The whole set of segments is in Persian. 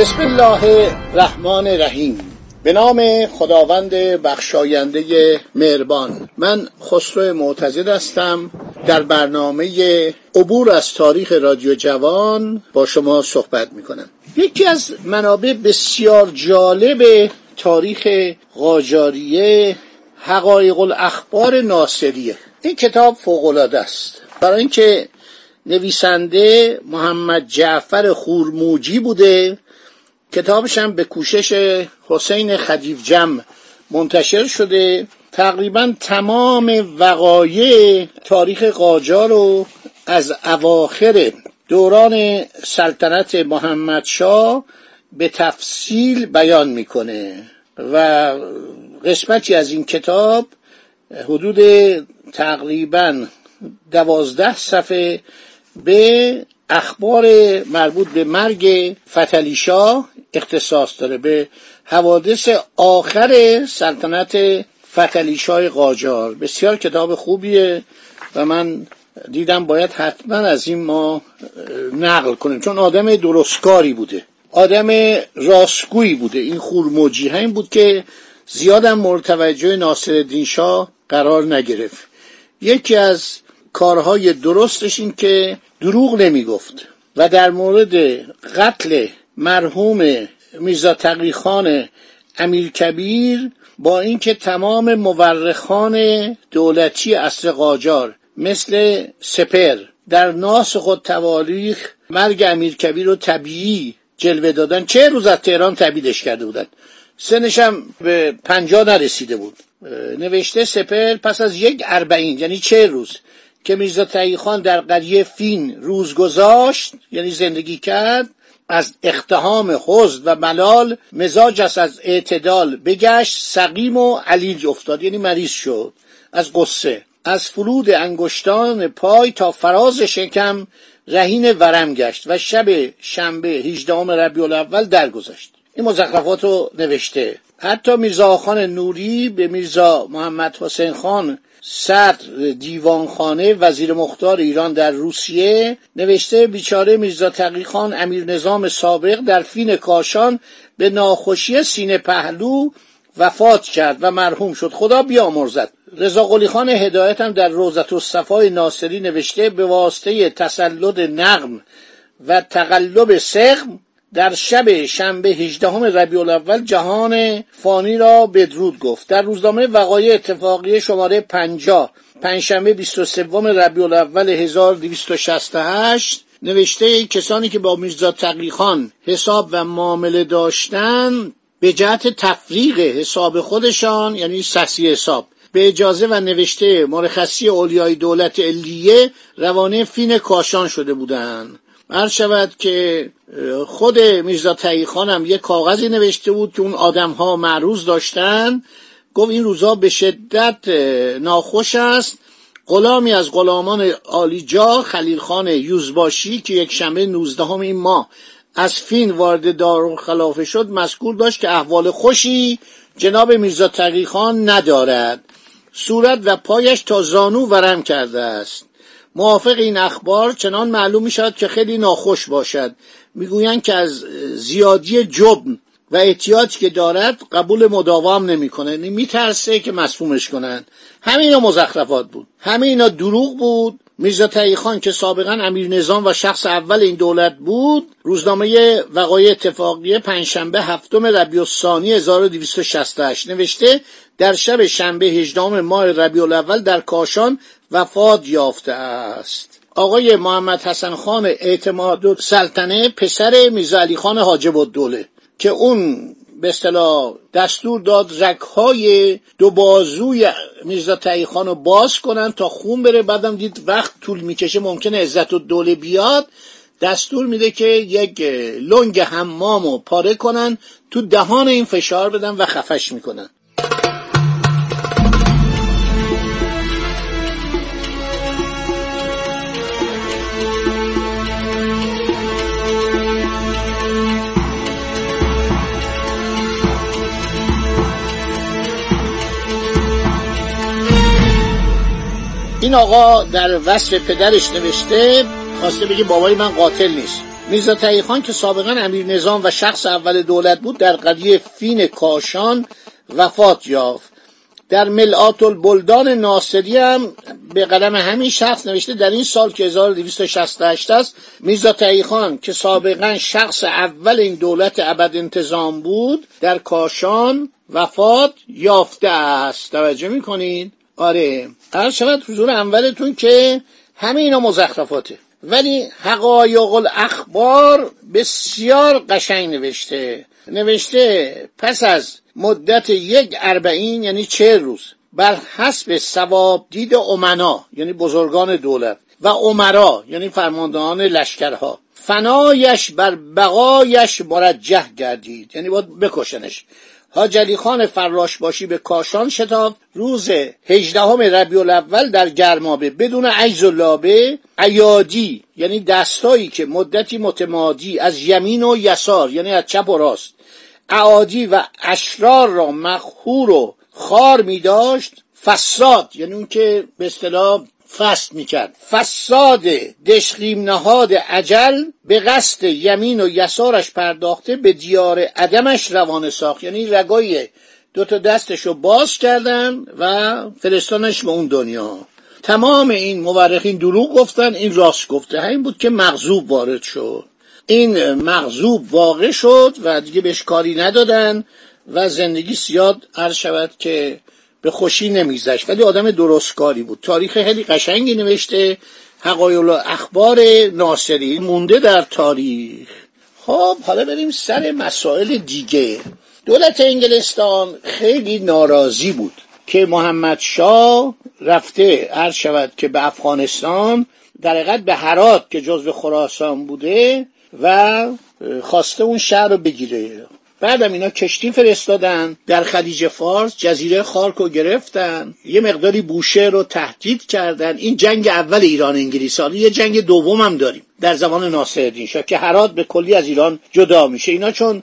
بسم الله الرحمن الرحیم. به نام خداوند بخشاینده مهربان. من خسرو معتزد هستم. در برنامه عبور از تاریخ رادیو جوان با شما صحبت می کنم یکی از منابع بسیار جالب تاریخ قاجاریه حقایق الاخبار ناصریه. این کتاب فوقالعاده است. برای اینکه نویسنده محمد جعفر خورموجی بوده کتابش هم به کوشش حسین خدیف جم منتشر شده. تقریبا تمام وقایع تاریخ قاجار رو از اواخر دوران سلطنت محمد شاه به تفصیل بیان می‌کنه و قسمتی از این کتاب حدود تقریبا دوازده صفحه به اخبار مربوط به مرگ فتلیشا اختصاص داره به حوادث آخر سلطنت فتلیشای قاجار. بسیار کتاب خوبیه و من دیدم باید حتما از این ما نقل کنیم چون آدم درستکاری بوده آدم راستگویی بوده. این خورموجی همین بود که زیادم مرتوجه ناصر شاه قرار نگرفت. یکی از کارهای درستش این که دروغ نمی گفت و در مورد قتل مرحوم میرزا تقیخان امیر کبیر با اینکه تمام مورخان دولتی اصر قاجار مثل سپر در ناس خود تواریخ مرگ امیر کبیر رو طبیعی جلوه دادن چه روز از تهران تبیدش کرده بودن؟ سنش هم به پنجاه نرسیده بود. نوشته سپر پس از یک اربعین یعنی چه روز؟ که میرزا خان در قریه فین روز گذاشت یعنی زندگی کرد از اختهام حزن و ملال مزاجش از اعتدال بگشت سقیم و علیج افتاد یعنی مریض شد. از قصه از فرود انگشتان پای تا فراز شکم رهین ورم گشت و شب شنبه 18 ربیع الاول درگذشت. این مزخرفات رو نوشته. حتی میرزا خان نوری به میرزا محمد حسین خان صدر دیوانخانه وزیر مختار ایران در روسیه نوشته بیچاره میرزا تقیخان امیر نظام سابق در فین کاشان به ناخوشی سینه پهلو وفات کرد و مرحوم شد. خدا بیامرزد. رضا قلی خان هدایت هم در روزت الصفای ناصری نوشته به واسطه تسلط نقم و تقلب سقم در شب شنبه 18 ربیع الاول جهان فانی را بدرود گفت. در روزنامه وقایع اتفاقی شماره 50 پنجشنبه 23 ربیع الاول 1268 نوشته کسانی که با میرزا تقیخان حساب و معامله داشتن به جهت تفریق حساب خودشان یعنی سسی حساب. به اجازه و نوشته مرخصی اولیای دولت علیه روانه فین کاشان شده بودند. عرض شود که خود میرزا تاییخان هم یک کاغذی نوشته بود که اون آدم ها معروض داشتن. گفت این روزا به شدت ناخوش است. غلامی از غلامان آلیجا خلیل خان یوزباشی که یک شنبه 19 این ماه از فین وارد دار خلافه شد مذکور داشت که احوال خوشی جناب میرزا تقیخان ندارد. صورت و پایش تا زانو ورم کرده است. موافق این اخبار چنان معلوم می شود که خیلی ناخوش باشد. می‌گویند که از زیادی جبن و احتیاطی که دارد قبول مداوام نمی‌کنه. یعنی میترسه که مسمومش کنند. همه اینا مزخرفات بود. همه اینا دروغ بود. میرزا خان که سابقا امیر نظام و شخص اول این دولت بود روزنامه وقایع اتفاقیه پنجشنبه هفتم ربیع الثانی 1268 نوشته در شب شنبه 18 ماه ربیع الاول در کاشان وفات یافته است. آقای محمد حسن خان اعتماد سلطنه پسر میرزا علی خان حاجب الدوله که اون به اصطلاح دستور داد رکهای دو بازوی میرزا خان رو باز کنن تا خون بره. بعدم دید وقت طول می‌کشه ممکنه عزت و دوله بیاد. دستور میده که یک لنگ حمام پاره کنن تو دهان این فشار بدن و خفش می‌کنن. این آقا در وصف پدرش نوشته خواسته بگه بابای من قاتل نیست. میرزا خان که سابقا امیر نظام و شخص اول دولت بود در قضیه فین کاشان وفات یافت. در ملعات البلدان ناصری هم به قلم همین شخص نوشته در این سال که 1268 است میرزا خان که سابقا شخص اول این دولت ابد انتظام بود در کاشان وفات یافته است. توجه می‌کنید آره قرار شود حضور اولتون که همه اینا مزخرفاته. ولی حقایق الاخبار بسیار قشنگ نوشته. نوشته پس از مدت یک اربعین یعنی چه روز بر حسب سواب دید امنا یعنی بزرگان دولت و عمرا یعنی فرماندهان لشکرها. فنایش بر بقایش مرجح گردید. یعنی باید بکشنش. حاج علی خان فراش باشی به کاشان شتاب. روز هجدهم ربیع الاول در گرمابه بدون عجز و لابه عیادی یعنی دستایی که مدتی متمادی از یمین و یسار یعنی از چپ و راست اعادی و اشرار را مخهور و خار می داشت فساد یعنی اون که به اصطلاح فست می‌کرد. فساد دشقیم نهاد عجل به قصد یمین و یسارش پرداخته به دیار عدمش روانه ساخت. یعنی رگای دو تا دستش رو باز کردن و فرستانش به اون دنیا. تمام این مورخین دروغ گفتن این راست گفته. همین بود که مغزوب وارد شد. این مغزوب واقع شد و دیگه بهش کاری ندادن و زندگی سیاد عرض شود که به خوشی نمیگذشت ولی آدم درستکاری بود. تاریخ خیلی قشنگی نوشته حقایق اخبار ناصری مونده در تاریخ. خب حالا بریم سر مسائل دیگه. دولت انگلستان خیلی ناراضی بود که محمد شاه رفته عرض شود که به افغانستان در حقیقت به هرات که جزو خراسان بوده و خواسته اون شهر رو بگیره. بعدم اینا کشتی فرستادن در خلیج فارس جزیره خارک رو گرفتن. یه مقداری بوشه رو تهدید کردن. این جنگ اول ایران انگلیس. یه جنگ دوم هم داریم در زمان ناصرالدین شاه که هرات به کلی از ایران جدا میشه. اینا چون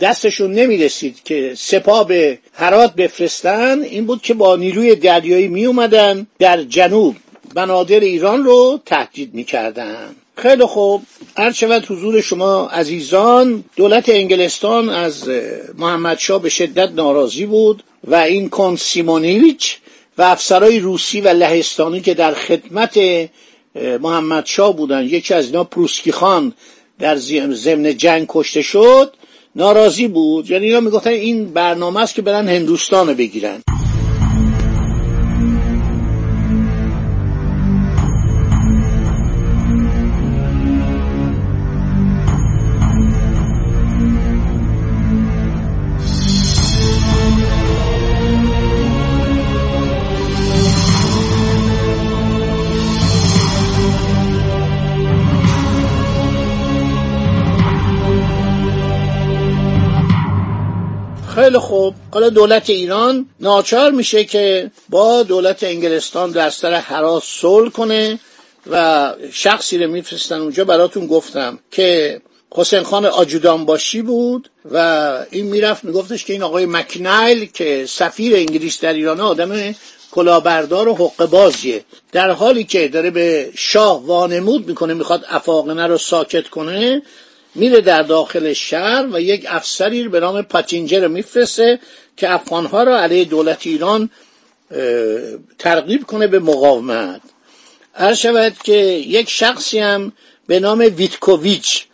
دستشون نمی‌رسید که سپاه به هرات بفرستن این بود که با نیروی دریایی می اومدن در جنوب. بنادر ایران رو تهدید می‌کردن. خیلی خوب. هر شود حضور شما عزیزان دولت انگلستان از محمد شاه به شدت ناراضی بود و این کن سیمونیویچ و افسرهای روسی و لهستانی که در خدمت محمد شاه بودن. یکی از اینا پروسکی خان در ضمن جنگ کشته شد ناراضی بود. یعنی اینا می‌گفتن این برنامه است که برن هندوستان بگیرن. حالا دولت ایران ناچار میشه که با دولت انگلستان در سر حراس صلح کنه و شخصی رو میفرستن اونجا. براتون گفتم که حسین خان آجودان باشی بود و این می‌رفت میگفتش که این آقای مکنایل که سفیر انگلیس در ایران آدم کلاهبردار و حق بازیه. در حالی که داره به شاه وانمود می‌کنه می‌خواد افاقنه رو ساکت کنه میره در داخل شهر و یک افسری به نام پاتینجر رو میفرسته که افغانها را علیه دولت ایران ترغیب کنه به مقاومت. هر شود که یک شخصی هم به نام ویتکوویچ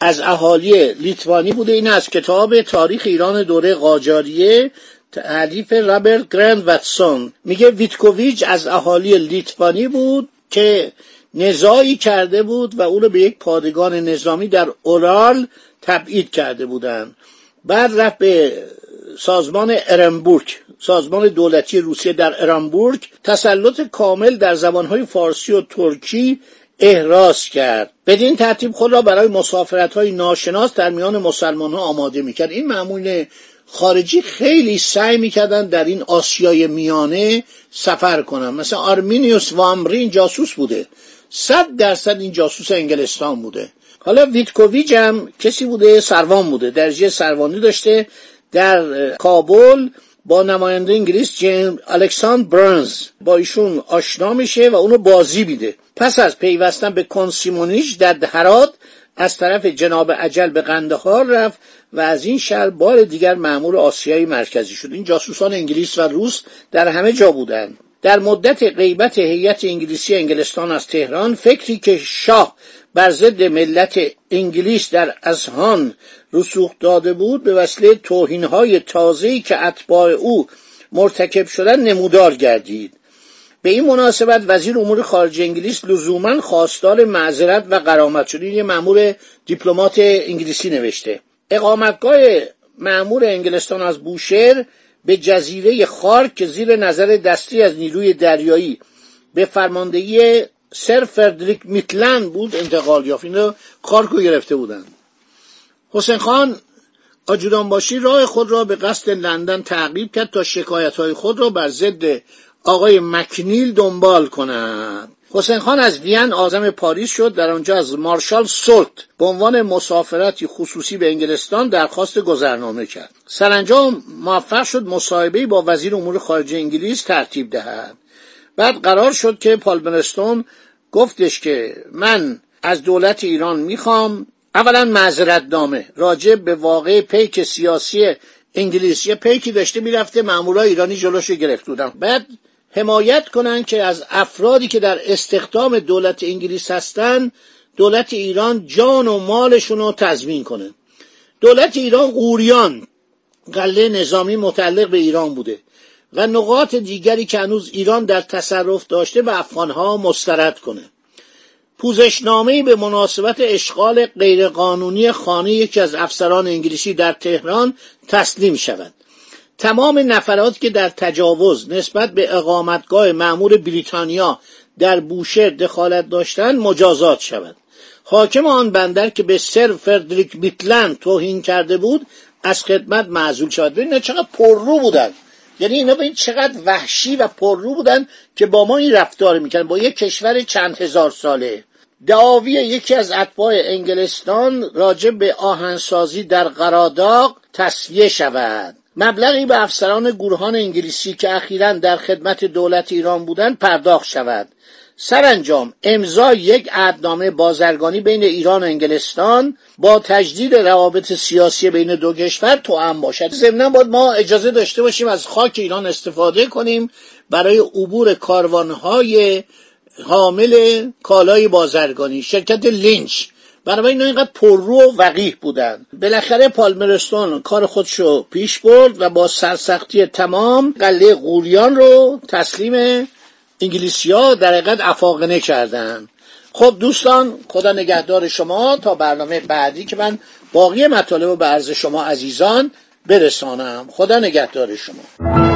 از اهالی لیتوانی بوده. این از کتاب تاریخ ایران دوره قاجاریه تألیف رابرت گرند واتسون. میگه ویتکوویچ از اهالی لیتوانی بود که نزاعی کرده بود و او رو به یک پادگان نظامی در اورال تبعید کرده بودند. بعد رفت به سازمان ارنبورگ سازمان دولتی روسیه در ارنبورگ تسلط کامل در زبانهای فارسی و ترکی احراز کرد. بدین ترتیب خود را برای مسافرت های ناشناس در میان مسلمان ها آماده می‌کرد. این معمول خارجی خیلی سعی می‌کردن در این آسیای میانه سفر کنن مثلا آرمینیوس وامبری جاسوس بوده. صد درصد این جاسوس انگلستان بوده. حالا ویتکوویچ هم کسی بوده سروان بوده. درجه سروانی داشته. در کابل با نماینده انگلیس جیم الکساندر برنز با ایشون آشنا میشه و اونو بازی میده پس از پیوستن به کنت سیمونیچ در هرات از طرف جناب اجل به قندهار رفت و از این شهر بار دیگر مأمور آسیای مرکزی شد. این جاسوسان انگلیس و روس در همه جا بودند. در مدت غیبت هیئت انگلیسی انگلستان از تهران فکری که شاه بر ضد ملت انگلیس در اذهان رسوخ داده بود به وسیله توهینهای تازه‌ای که اتباع او مرتکب شدن نمودار گردید. به این مناسبت وزیر امور خارجه انگلیس لزوما خواستار معذرت و قرامت شد. این یه مأمور دیپلمات انگلیسی نوشته. اقامتگاه مأمور انگلستان از بوشهر به جزیره خارک که زیر نظر دستی از نیروی دریایی به فرماندهی سر فردریک میتلند بود انتقال یافت. اینو خارکو گرفته بودند. حسین خان آجودانباشی راه خود را به قصد لندن تعقیب کرد تا شکایت های خود را بر ضد آقای مکنیل دنبال کند. حسین خان از وین آزم پاریس شد در آنجا از مارشال سولت به عنوان مسافرتی خصوصی به انگلستان درخواست گذرنامه کرد. سرانجام موفق شد مصاحبه با وزیر امور خارجه انگلیس ترتیب دهد. بعد قرار شد که پالمرستون گفتش که من از دولت ایران می‌خوام اولا معذرت نامه راجع به واقع پیک سیاسی انگلیس. یه پیکی داشته می‌رفته مامورای ایرانی جلوش گرفت بودن بعد حمایت کنن که از افرادی که در استخدام دولت انگلیس هستن دولت ایران جان و مالشون رو تضمین کنه دولت ایران قوریان. قله نظامی متعلق به ایران بوده. و نقاط دیگری که هنوز ایران در تصرف داشته به افغانها مسترد کنه. پوزشنامه به مناسبت اشغال غیرقانونی خانه یکی از افسران انگلیسی در تهران تسلیم شود. تمام نفرات که در تجاوز نسبت به اقامتگاه معمور بریتانیا در بوشهر دخالت داشتند مجازات شود. حاکم آن بندر که به سر فردریک بیتلند توهین کرده بود از خدمت معزول شود. ببینید چقدر پررو بودن. یعنی اینا به این چقدر وحشی و پررو بودن که با ما این رفتار می‌کردن. با یک کشور چند هزار ساله. دعاوی یکی از اتباع انگلستان راجع به آهنسازی در قراداغ تصویه شود. مبلغی به افسران گروهان انگلیسی که اخیرا در خدمت دولت ایران بودند پرداخت شود. سرانجام امضای یک عهدنامه بازرگانی بین ایران و انگلستان با تجدید روابط سیاسی بین دو کشور توأم باشد. ضمنا باید ما اجازه داشته باشیم از خاک ایران استفاده کنیم برای عبور کاروانهای حامل کالای بازرگانی شرکت لینچ. برای اینا اینقدر پررو و وقیح بودن. بالاخره پالمرستون کار خودشو پیش برد و با سرسختی تمام قله قوریان رو تسلیم انگلیسیا در حقیقت افاقنه کردن. خب دوستان خدا نگهدار شما. تا برنامه بعدی که من باقی مطالب رو به عرض شما عزیزان برسانم. خدا نگهدار شما.